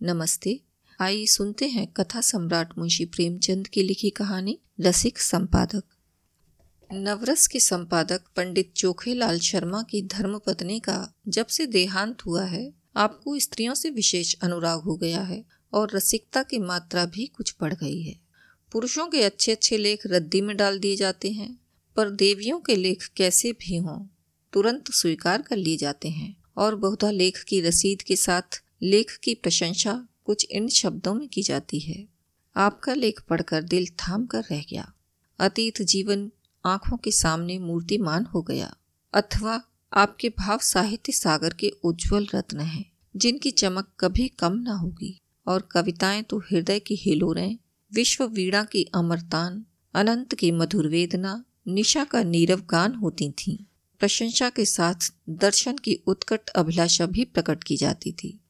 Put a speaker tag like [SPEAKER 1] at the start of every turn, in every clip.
[SPEAKER 1] नमस्ते। आइए सुनते हैं कथा सम्राट मुंशी प्रेमचंद की लिखी कहानी, रसिक संपादक। नवरस के संपादक पंडित चोखेलाल शर्मा की धर्मपत्नी का जब से देहांत हुआ है, आपको स्त्रियों से विशेष अनुराग हो गया है और रसिकता की मात्रा भी कुछ बढ़ गई है। पुरुषों के अच्छे अच्छे लेख रद्दी में डाल दिए जाते हैं, पर देवियों के लेख कैसे भी हों, तुरंत स्वीकार कर लिए जाते हैं और बहुधा लेख की रसीद के साथ लेख की प्रशंसा कुछ इन शब्दों में की जाती है। आपका लेख पढ़कर दिल थाम कर रह गया। अतीत जीवन आँखों के सामने मूर्तिमान हो गया। अथवा आपके भाव साहित्य सागर के उज्जवल रत्न हैं, जिनकी चमक कभी कम ना होगी। और कविताएँ तो हृदय की हिलोरें, विश्व वीणा की अमरतान, अनंत की मधुर वेदना, निशा का नीरव गान होती थीं। प्रशंसा के साथ दर्शन की उत्कट अभिलाषा भी प्रकट की जाती थी।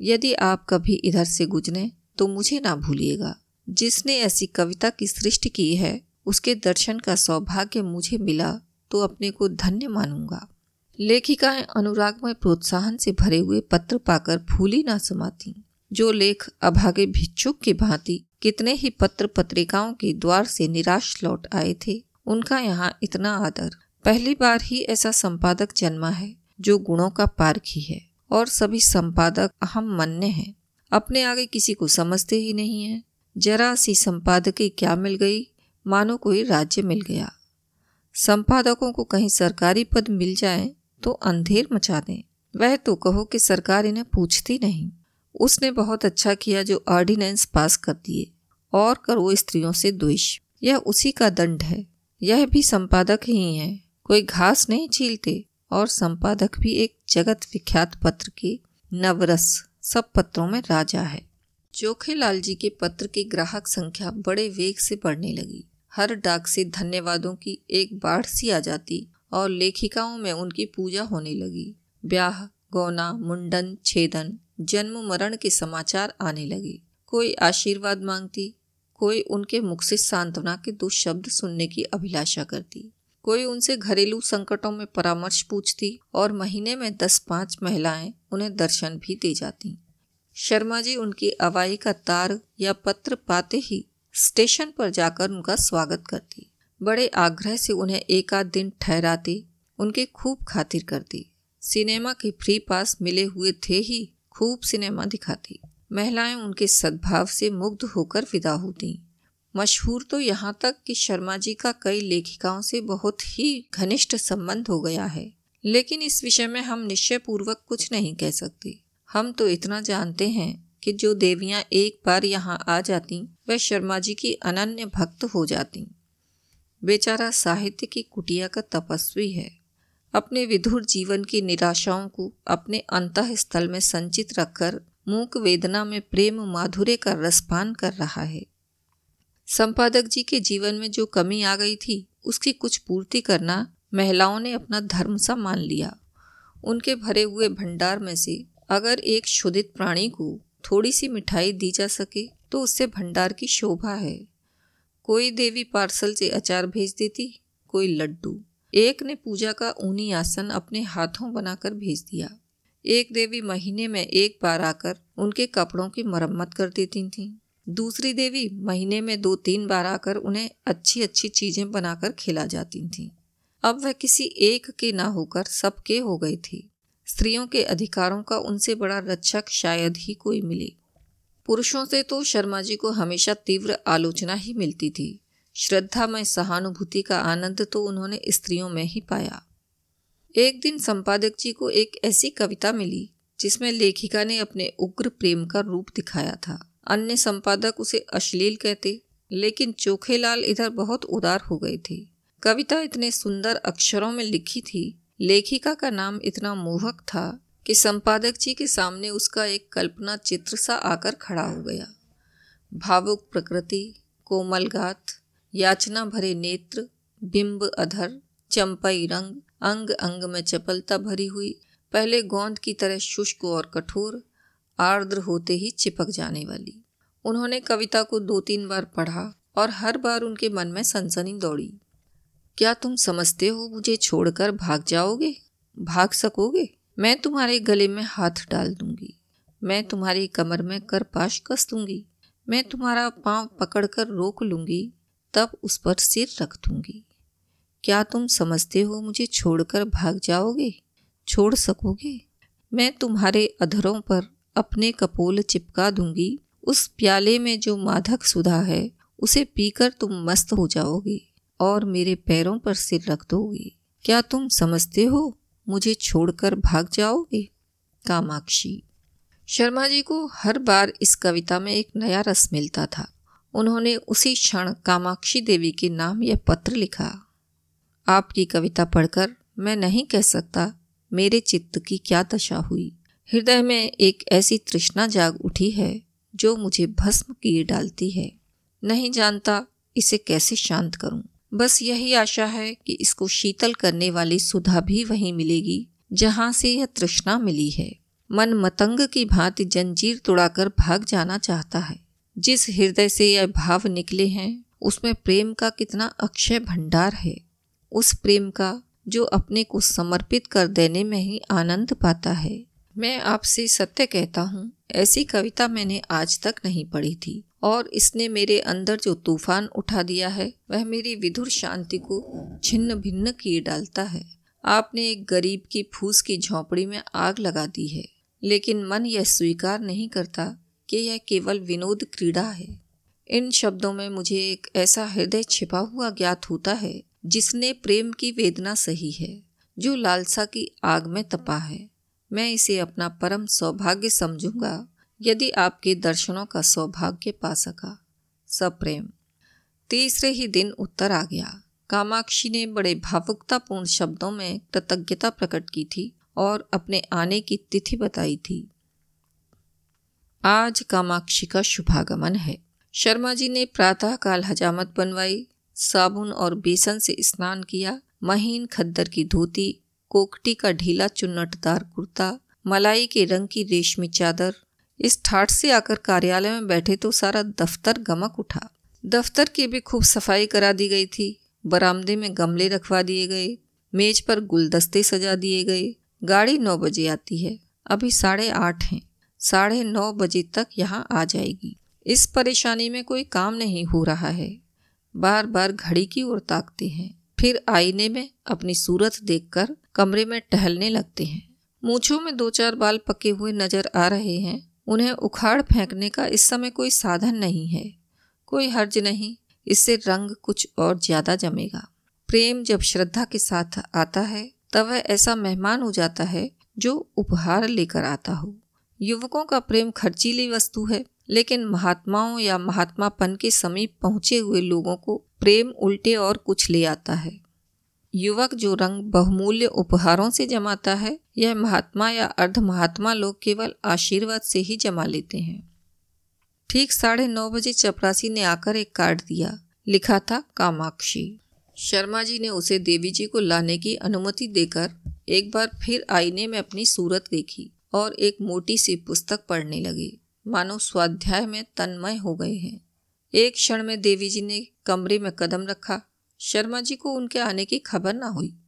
[SPEAKER 1] यदि आप कभी इधर से गुजरे तो मुझे ना भूलिएगा। जिसने ऐसी कविता की सृष्टि की है, उसके दर्शन का सौभाग्य मुझे मिला तो अपने को धन्य मानूँगा। लेखिकाएँ अनुराग में प्रोत्साहन से भरे हुए पत्र पाकर भूली ना समाती। जो लेख अभागे भिक्षुक की भांति कितने ही पत्र पत्रिकाओं के द्वार से निराश लौट आए थे, उनका यहाँ इतना आदर। पहली बार ही ऐसा संपादक जन्मा है, जो गुणों का पारखी है। और सभी संपादक अहम मन्य हैं। अपने आगे किसी को समझते ही नहीं है। जरा सी संपादकी क्या मिल गई? मानो कोई राज्य मिल गया। संपादकों को कहीं सरकारी पद मिल जाए तो अंधेर मचा दें। वह तो कहो कि सरकार इन्हें पूछती नहीं। उसने बहुत अच्छा किया जो ऑर्डिनेंस पास कर दिए, और करो स्त्रियों से द्वेष। यह उसी का दंड है। यह भी संपादक ही है। कोई घास नहीं छीलते। और संपादक भी एक जगत विख्यात पत्र के नवरस सब पत्रों में राजा है। चोखेलाल जी के पत्र की ग्राहक संख्या बड़े वेग से बढ़ने लगी। हर डाक से धन्यवादों की एक बाढ़ सी आ जाती और लेखिकाओं में उनकी पूजा होने लगी। ब्याह, गौना, मुंडन, छेदन, जन्म मरण के समाचार आने लगे। कोई आशीर्वाद मांगती, कोई उनके मुख से सांत्वना के दो शब्द सुनने की अभिलाषा करती। कोई उनसे घरेलू संकटों में परामर्श पूछती और महीने में दस पाँच महिलाएँ उन्हें दर्शन भी दे जाती। शर्मा जी उनकी अवाई का तार या पत्र पाते ही स्टेशन पर जाकर उनका स्वागत करती। बड़े आग्रह से उन्हें एक आध दिन ठहराती, उनकी खूब खातिर करती। सिनेमा के फ्री पास मिले हुए थे ही खूब सिनेमा दिखाती। महिलाएँ उनके सद्भाव से मुग्ध होकर विदा होती। मशहूर तो यहाँ तक कि शर्मा जी का कई लेखिकाओं से बहुत ही घनिष्ठ संबंध हो गया है। लेकिन इस विषय में हम निश्चय पूर्वक कुछ नहीं कह सकते। हम तो इतना जानते हैं कि जो देवियाँ एक बार यहाँ आ जाती, वह शर्मा जी की अनन्य भक्त हो जाती। बेचारा साहित्य की कुटिया का तपस्वी है। अपने विधुर जीवन की निराशाओं को अपने अंत स्थल में संचित रखकर मूक वेदना में प्रेम माधुर्य का रसपान कर रहा है। संपादक जी के जीवन में जो कमी आ गई थी, उसकी कुछ पूर्ति करना महिलाओं ने अपना धर्म सा मान लिया। उनके भरे हुए भंडार में से अगर एक शुद्धित प्राणी को थोड़ी सी मिठाई दी जा सके तो उससे भंडार की शोभा है। कोई देवी पार्सल से अचार भेज देती, कोई लड्डू। एक ने पूजा का ऊनी आसन अपने हाथों बनाकर भेज दिया। एक देवी महीने में एक बार आकर उनके कपड़ों की मरम्मत कर देती थीं। दूसरी देवी महीने में दो तीन बार आकर उन्हें अच्छी अच्छी चीज़ें बनाकर खिला जाती थीं। अब वह किसी एक के ना होकर सबके हो गई थी। स्त्रियों के अधिकारों का उनसे बड़ा रक्षक शायद ही कोई मिले। पुरुषों से तो शर्मा जी को हमेशा तीव्र आलोचना ही मिलती थी। श्रद्धा में सहानुभूति का आनंद तो उन्होंने स्त्रियों में ही पाया। एक दिन संपादक जी को एक ऐसी कविता मिली, जिसमें लेखिका ने अपने उग्र प्रेम का रूप दिखाया था। अन्य संपादक उसे अश्लील कहते, लेकिन चोखेलाल इधर बहुत उदार हो गए थे। कविता इतने सुंदर अक्षरों में लिखी थी, लेखिका का नाम इतना मोहक था कि संपादक जी के सामने उसका एक कल्पना चित्र सा आकर खड़ा हो गया। भावुक प्रकृति, कोमल गाथ याचना भरे नेत्र, बिंब अधर, चंपई रंग अंग अंग में चपलता भरी हुई, पहले गोंद की तरह शुष्क और कठोर आर्द्र होते ही चिपक जाने वाली। उन्होंने कविता को दो तीन बार पढ़ा और हर बार उनके मन में सनसनी दौड़ी। क्या तुम समझते हो मुझे छोड़कर भाग जाओगे? भाग सकोगे? मैं तुम्हारे गले में हाथ डाल दूँगी। मैं तुम्हारी कमर में कर पाश कस दूँगी। मैं तुम्हारा पाँव पकड़कर रोक लूँगी। तब उस पर सिर रख दूँगी। क्या तुम समझते हो मुझे छोड़कर भाग जाओगे? छोड़ सकोगे? मैं तुम्हारे अधरों पर अपने कपोल चिपका दूँगी। उस प्याले में जो माधक सुधा है, उसे पीकर तुम मस्त हो जाओगे और मेरे पैरों पर सिर रख दोगे। क्या तुम समझते हो? मुझे छोड़कर भाग जाओगे? कामाक्षी। शर्मा जी को हर बार इस कविता में एक नया रस मिलता था। उन्होंने उसी क्षण कामाक्षी देवी के नाम यह पत्र लिखा। आपकी कविता पढ़कर मैं नहीं कह सकता, मेरे चित्त की क्या दशा हुई। हृदय में एक ऐसी तृष्णा जाग उठी है, जो मुझे भस्म किए डालती है। नहीं जानता इसे कैसे शांत करूँ। बस यही आशा है कि इसको शीतल करने वाली सुधा भी वहीं मिलेगी, जहाँ से यह तृष्णा मिली है। मन मतंग की भांति जंजीर तोड़ाकर भाग जाना चाहता है। जिस हृदय से यह भाव निकले हैं, उसमें प्रेम का कितना अक्षय भंडार है। उस प्रेम का, जो अपने को समर्पित कर देने में ही आनंद पाता है। मैं आपसे सत्य कहता हूँ, ऐसी कविता मैंने आज तक नहीं पढ़ी थी। और इसने मेरे अंदर जो तूफ़ान उठा दिया है, वह मेरी विधुर शांति को छिन्न भिन्न किए डालता है। आपने एक गरीब की फूस की झोंपड़ी में आग लगा दी है, लेकिन मन यह स्वीकार नहीं करता कि यह केवल विनोद क्रीड़ा है। इन शब्दों में मुझे एक ऐसा हृदय छिपा हुआ ज्ञात होता है, जिसने प्रेम की वेदना सही है, जो लालसा की आग में तपा है। मैं इसे अपना परम सौभाग्य समझूँगा, यदि आपके दर्शनों का सौभाग्य पा सका। सप्रेम। तीसरे ही दिन उत्तर आ गया। कामाक्षी ने बड़े भावुकतापूर्ण शब्दों में कृतज्ञता प्रकट की थी और अपने आने की तिथि बताई थी। आज कामाक्षी का शुभागमन है। शर्मा जी ने प्रातः काल हजामत बनवाई, साबुन और बेसन से स्नान किया, महीन खद्दर की धोती कोकटी का ढीला चुन्नटदार कुर्ता, मलाई के रंग की रेशमी चादर। इस ठाठ से आकर कार्यालय में बैठे तो सारा दफ्तर गमक उठा। दफ्तर की भी खूब सफ़ाई करा दी गई थी। बरामदे में गमले रखवा दिए गए। मेज पर गुलदस्ते सजा दिए गए। गाड़ी नौ बजे आती है। अभी साढ़े आठ हैं। साढ़े नौ बजे तक यहाँ आ जाएगी। इस परेशानी में कोई काम नहीं हो रहा है। बार बार घड़ी की ओर ताकते हैं। फिर आईने में अपनी सूरत देखकर कमरे में टहलने लगते हैं। मूछों में दो चार बाल पके हुए नज़र आ रहे हैं। उन्हें उखाड़ फेंकने का इस समय कोई साधन नहीं है। कोई हर्ज नहीं। इससे रंग कुछ और ज़्यादा जमेगा। प्रेम जब श्रद्धा के साथ आता है, तब वह ऐसा मेहमान हो जाता है जो उपहार लेकर आता हो। युवकों का प्रेम खर्चीली वस्तु है, लेकिन महात्माओं या महात्मापन के समीप पहुँचे हुए लोगों को प्रेम उल्टे और कुछ ले आता है। युवक जो रंग बहुमूल्य उपहारों से जमाता है, यह महात्मा या अर्ध महात्मा लोग केवल आशीर्वाद से ही जमा लेते हैं। ठीक साढ़े नौ बजे चपरासी ने आकर एक कार्ड दिया। लिखा था, कामाक्षी। शर्मा जी ने उसे देवी जी को लाने की अनुमति देकर एक बार फिर आईने में अपनी सूरत देखी और एक मोटी सी पुस्तक पढ़ने लगे। मानो स्वाध्याय में तन्मय हो गए हैं। एक क्षण में देवी जी ने कमरे में कदम रखा शर्मा जी को उनके आने की खबर ना हुई।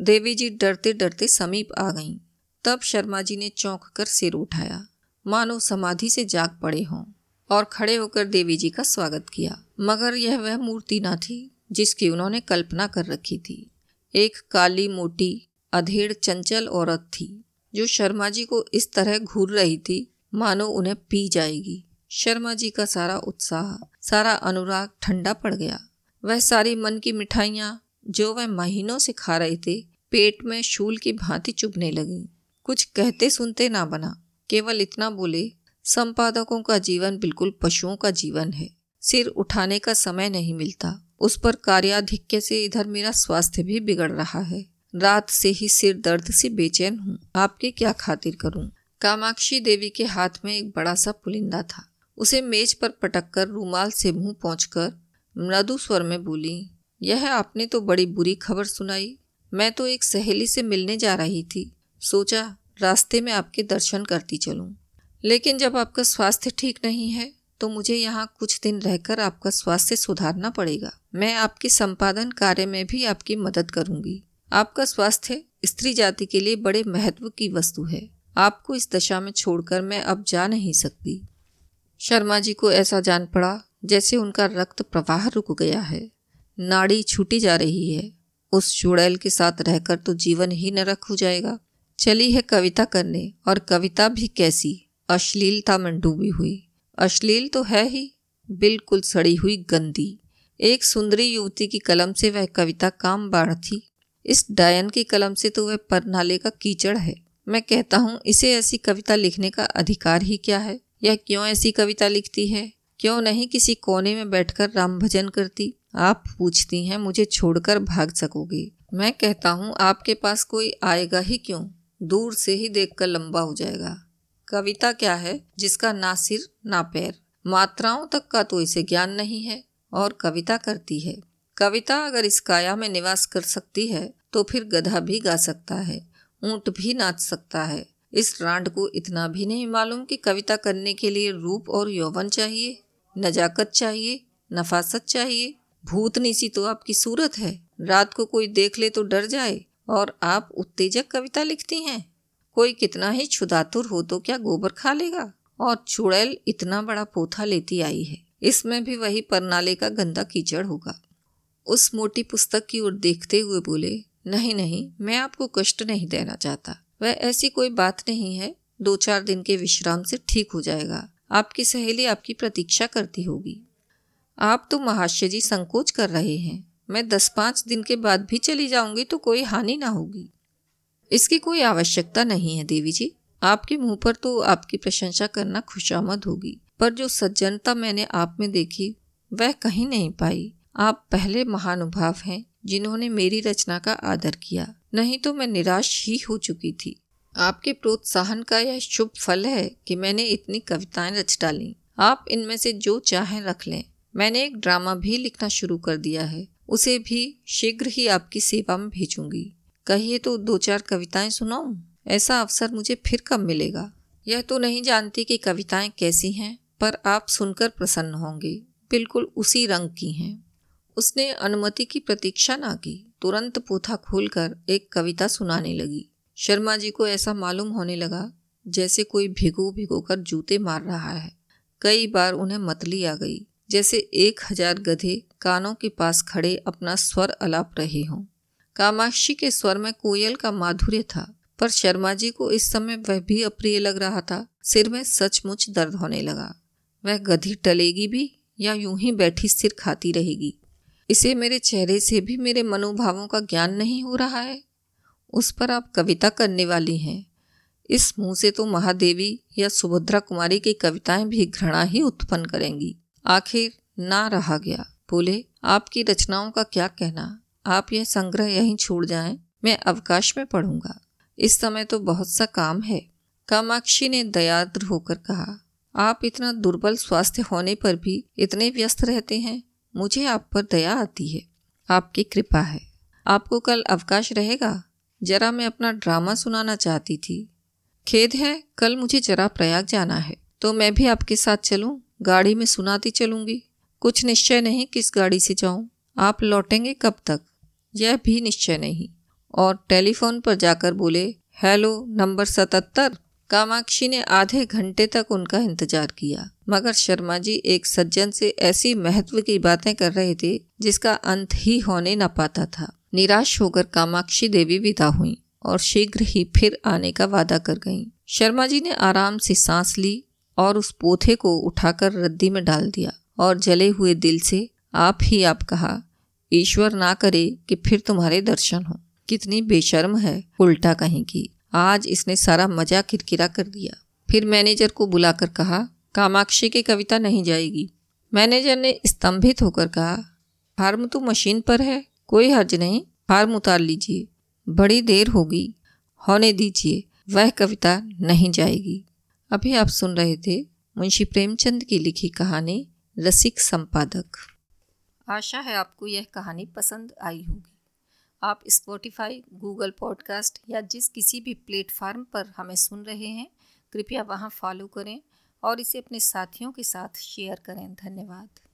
[SPEAKER 1] देवी जी डरते डरते समीप आ गईं। तब शर्मा जी ने चौंक कर सिर उठाया। मानो समाधि से जाग पड़े हों और खड़े होकर देवी जी का स्वागत किया। मगर यह वह मूर्ति ना थी जिसकी उन्होंने कल्पना कर रखी थी। एक काली मोटी, अधेड़ चंचल औरत थी जो शर्मा जी को इस तरह घूर रही थी, मानो उन्हें पी जाएगी। शर्मा जी का सारा उत्साह, सारा अनुराग ठंडा पड़ गया। वह सारी मन की मिठाइयाँ जो वह महीनों से खा रहे थे, पेट में शूल की भांति चुभने लगी। कुछ कहते सुनते ना बना, केवल इतना बोले, संपादकों का जीवन बिल्कुल पशुओं का जीवन है। सिर उठाने का समय नहीं मिलता। उस पर कार्याधिक्य से इधर मेरा स्वास्थ्य भी बिगड़ रहा है। रात से ही सिर दर्द से बेचैन हूँ। आपके क्या खातिर करूँ? कामाक्षी देवी के हाथ में एक बड़ा सा पुलिंदा था। उसे मेज पर पटक कर रूमाल से मुँह पहुँच मृदु स्वर में बोली, यह आपने तो बड़ी बुरी खबर सुनाई। मैं तो एक सहेली से मिलने जा रही थी। सोचा, रास्ते में आपके दर्शन करती चलूँ। लेकिन जब आपका स्वास्थ्य ठीक नहीं है तो मुझे यहाँ कुछ दिन रहकर आपका स्वास्थ्य सुधारना पड़ेगा। मैं आपके संपादन कार्य में भी आपकी मदद करूँगी। आपका स्वास्थ्य स्त्री जाति के लिए बड़े महत्व की वस्तु है। आपको इस दशा में छोड़कर मैं अब जा नहीं सकती। शर्मा जी को ऐसा जान पड़ा जैसे उनका रक्त प्रवाह रुक गया है। नाड़ी छूटी जा रही है। उस चुड़ैल के साथ रहकर तो जीवन ही नरक हो जाएगा। चली है कविता करने, और कविता भी कैसी? अश्लीलता में डूबी हुई। अश्लील तो है ही, बिल्कुल सड़ी हुई गंदी। एक सुंदरी युवती की कलम से वह कविता काम बाढ़ थी। इस डायन की कलम से तो वह परनाले का कीचड़ है। मैं कहता हूँ, इसे ऐसी कविता लिखने का अधिकार ही क्या है? यह क्यों ऐसी कविता लिखती है? क्यों नहीं किसी कोने में बैठकर राम भजन करती? आप पूछती हैं, मुझे छोड़कर भाग सकोगे। मैं कहता हूँ, आपके पास कोई आएगा ही क्यों? दूर से ही देखकर लंबा हो जाएगा। कविता क्या है? जिसका ना सिर, ना पैर। मात्राओं तक का तो इसे ज्ञान नहीं है, और कविता करती है। कविता अगर इस काया में निवास कर सकती है तो फिर गधा भी गा सकता है, ऊँट भी नाच सकता है। इस रांड को इतना भी नहीं मालूम कि कविता करने के लिए रूप और यौवन चाहिए। नजाकत चाहिए, नफासत चाहिए। भूतनी सी तो आपकी सूरत है। रात को कोई देख ले तो डर जाए और आप उत्तेजक कविता लिखती हैं। कोई कितना ही छुदातुर हो तो क्या गोबर खा लेगा? और चुड़ैल इतना बड़ा पोथा लेती आई है। इसमें भी वही परनाले का गंदा कीचड़ होगा। उस मोटी पुस्तक की ओर देखते हुए बोले, नहीं नहीं, मैं आपको कष्ट नहीं देना चाहता। वह ऐसी कोई बात नहीं है। दो चार दिन के विश्राम से ठीक हो जाएगा। आपकी सहेली आपकी प्रतीक्षा करती होगी। आप तो महाशय जी संकोच कर रहे हैं। मैं दस पाँच दिन के बाद भी चली जाऊँगी तो कोई हानि ना होगी। इसकी कोई आवश्यकता नहीं है देवी जी। आपके मुँह पर तो आपकी प्रशंसा करना खुशामद होगी। पर जो सज्जनता मैंने आप में देखी, वह कहीं नहीं पाई। आप पहले महानुभाव हैं, जिन्होंने मेरी रचना का आदर किया। नहीं तो मैं निराश ही हो चुकी थी। आपके प्रोत्साहन का यह शुभ फल है कि मैंने इतनी कविताएँ रच डाली। आप इनमें से जो चाहें रख लें। मैंने एक ड्रामा भी लिखना शुरू कर दिया है। उसे भी शीघ्र ही आपकी सेवा में भेजूँगी। कहिए तो दो चार कविताएँ सुनाऊं? ऐसा अवसर मुझे फिर कब मिलेगा? यह तो नहीं जानती कि कविताएँ कैसी हैं, पर आप सुनकर प्रसन्न होंगे। बिल्कुल उसी रंग की हैं। उसने अनुमति की प्रतीक्षा ना की। तुरंत पोथा खोलकर एक कविता सुनाने लगी। शर्मा जी को ऐसा मालूम होने लगा जैसे कोई भिगो भिगो कर जूते मार रहा है। कई बार उन्हें मतली आ गई, जैसे एक हज़ार गधे कानों के पास खड़े अपना स्वर अलाप रहे हों। कामाक्षी के स्वर में कोयल का माधुर्य था, पर शर्मा जी को इस समय वह भी अप्रिय लग रहा था। सिर में सचमुच दर्द होने लगा। वह गधी टलेगी भी या यूँ ही बैठी सिर खाती रहेगी। इसे मेरे चेहरे से भी मेरे मनोभावों का ज्ञान नहीं हो रहा है। उस पर आप कविता करने वाली हैं। इस मुँह से तो महादेवी या सुभद्रा कुमारी की कविताएँ भी घृणा ही उत्पन्न करेंगी। आखिर ना रहा गया। बोले, आपकी रचनाओं का क्या कहना? आप यह संग्रह यहीं छोड़ जाएँ, मैं अवकाश में पढ़ूँगा। इस समय तो बहुत सा काम है। कामाक्षी ने दयाद्र होकर कहा, आप इतना दुर्बल स्वास्थ्य होने पर भी इतने व्यस्त रहते हैं? मुझे आप पर दया आती है। आपकी कृपा है। आपको कल अवकाश रहेगा? जरा मैं अपना ड्रामा सुनाना चाहती थी। खेद है, कल मुझे जरा प्रयाग जाना है तो मैं भी आपके साथ चलूँ, गाड़ी में सुनाती चलूँगी। कुछ निश्चय नहीं किस गाड़ी से जाऊँ, आप लौटेंगे कब तक? यह भी निश्चय नहीं। और टेलीफोन पर जाकर बोले, हेलो, नंबर सतहत्तर? कामाक्षी ने आधे घंटे तक उनका इंतज़ार किया। मगर शर्मा जी एक सज्जन से ऐसी महत्व की बातें कर रहे थे, जिसका अंत ही होने न पाता था। निराश होकर कामाक्षी देवी विदा हुई और शीघ्र ही फिर आने का वादा कर गईं। शर्मा जी ने आराम से सांस ली और उस पोथे को उठाकर रद्दी में डाल दिया और जले हुए दिल से आप ही आप कहा, ईश्वर ना करे कि फिर तुम्हारे दर्शन हो। कितनी बेशर्म है उल्टा कहीं की। आज इसने सारा मज़ा किरकिरा कर दिया फिर मैनेजर को बुलाकर कहा, कामाक्षी की कविता नहीं जाएगी मैनेजर ने स्तंभित होकर कहा, फार्म तो मशीन पर है। कोई हर्ज नहीं फार्म उतार लीजिए। बड़ी देर होगी, होने दीजिए, वह कविता नहीं जाएगी। अभी आप सुन रहे थे मुंशी प्रेमचंद की लिखी कहानी, रसिक संपादक। आशा है आपको यह कहानी पसंद आई होगी। आप स्पॉटिफाई गूगल पॉडकास्ट या जिस किसी भी प्लेटफार्म पर हमें सुन रहे हैं, कृपया वहाँ फॉलो करें और इसे अपने साथियों के साथ शेयर करें। धन्यवाद।